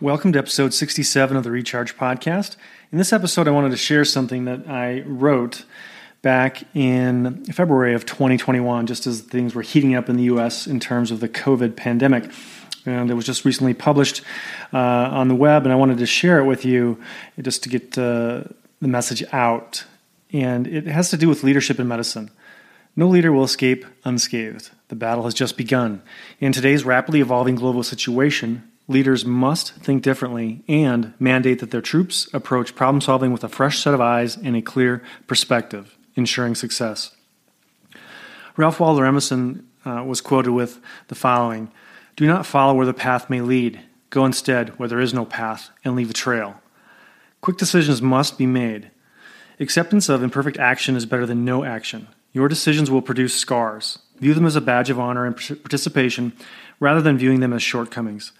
Welcome to episode 67 of the Recharge Podcast. In this episode, I wanted to share something that I wrote back in February of 2021, just as things were heating up in the US in terms of the COVID pandemic. And it was just recently published uh, on the web, and I wanted to share it with you just to get uh, the message out. And it has to do with leadership in medicine. No leader will escape unscathed. The battle has just begun. In today's rapidly evolving global situation, leaders must think differently and mandate that their troops approach problem solving with a fresh set of eyes and a clear perspective, ensuring success. Ralph Waldo Emerson uh, was quoted with the following Do not follow where the path may lead. Go instead where there is no path and leave a trail. Quick decisions must be made. Acceptance of imperfect action is better than no action. Your decisions will produce scars. View them as a badge of honor and participation rather than viewing them as shortcomings.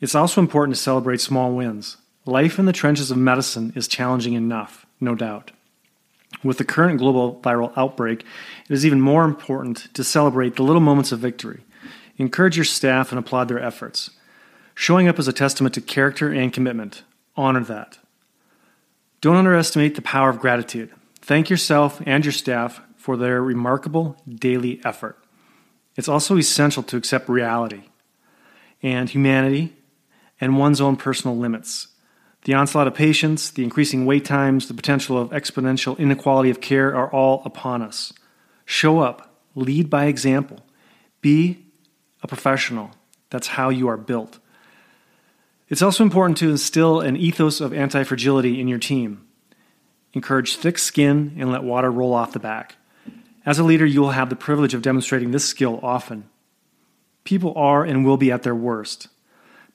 It's also important to celebrate small wins. Life in the trenches of medicine is challenging enough, no doubt. With the current global viral outbreak, it is even more important to celebrate the little moments of victory. Encourage your staff and applaud their efforts. Showing up is a testament to character and commitment. Honor that. Don't underestimate the power of gratitude. Thank yourself and your staff for their remarkable daily effort. It's also essential to accept reality and humanity and one's own personal limits. The onslaught of patients, the increasing wait times, the potential of exponential inequality of care are all upon us. Show up, lead by example, be a professional. That's how you are built. It's also important to instill an ethos of anti fragility in your team. Encourage thick skin and let water roll off the back. As a leader, you will have the privilege of demonstrating this skill often. People are and will be at their worst.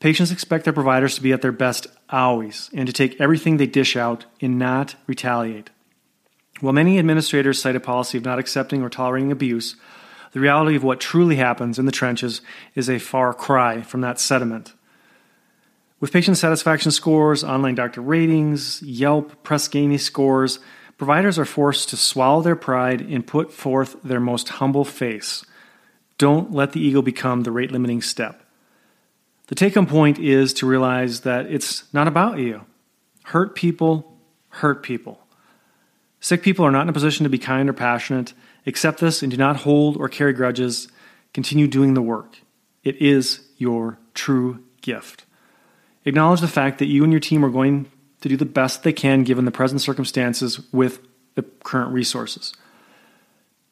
Patients expect their providers to be at their best always and to take everything they dish out and not retaliate. While many administrators cite a policy of not accepting or tolerating abuse, the reality of what truly happens in the trenches is a far cry from that sentiment. With patient satisfaction scores, online doctor ratings, Yelp, Press Ganey scores, providers are forced to swallow their pride and put forth their most humble face. Don't let the ego become the rate limiting step. The take home point is to realize that it's not about you. Hurt people hurt people. Sick people are not in a position to be kind or passionate. Accept this and do not hold or carry grudges. Continue doing the work. It is your true gift. Acknowledge the fact that you and your team are going to do the best they can given the present circumstances with the current resources.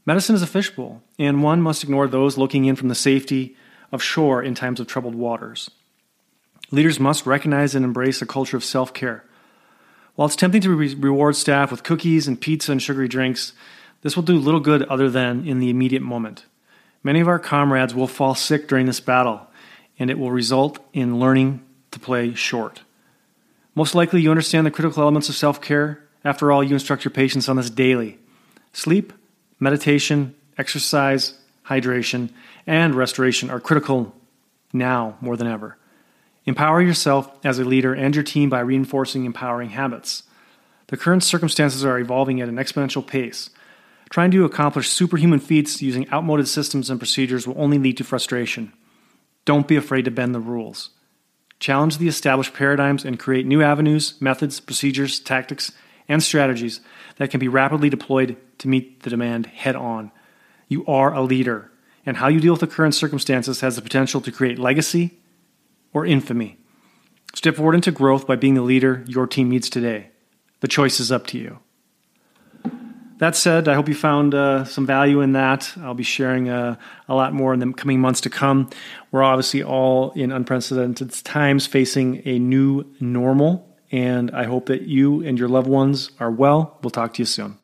Medicine is a fishbowl, and one must ignore those looking in from the safety of shore in times of troubled waters. Leaders must recognize and embrace a culture of self care. While it's tempting to re- reward staff with cookies and pizza and sugary drinks, this will do little good other than in the immediate moment. Many of our comrades will fall sick during this battle, and it will result in learning to play short. Most likely, you understand the critical elements of self care. After all, you instruct your patients on this daily sleep, meditation, exercise, hydration, and restoration are critical now more than ever. Empower yourself as a leader and your team by reinforcing empowering habits. The current circumstances are evolving at an exponential pace. Trying to accomplish superhuman feats using outmoded systems and procedures will only lead to frustration. Don't be afraid to bend the rules. Challenge the established paradigms and create new avenues, methods, procedures, tactics, and strategies that can be rapidly deployed to meet the demand head on. You are a leader and how you deal with the current circumstances has the potential to create legacy or infamy. Step forward into growth by being the leader your team needs today. The choice is up to you. That said, I hope you found uh, some value in that. I'll be sharing uh, a lot more in the coming months to come. We're obviously all in unprecedented times facing a new normal, and I hope that you and your loved ones are well. We'll talk to you soon.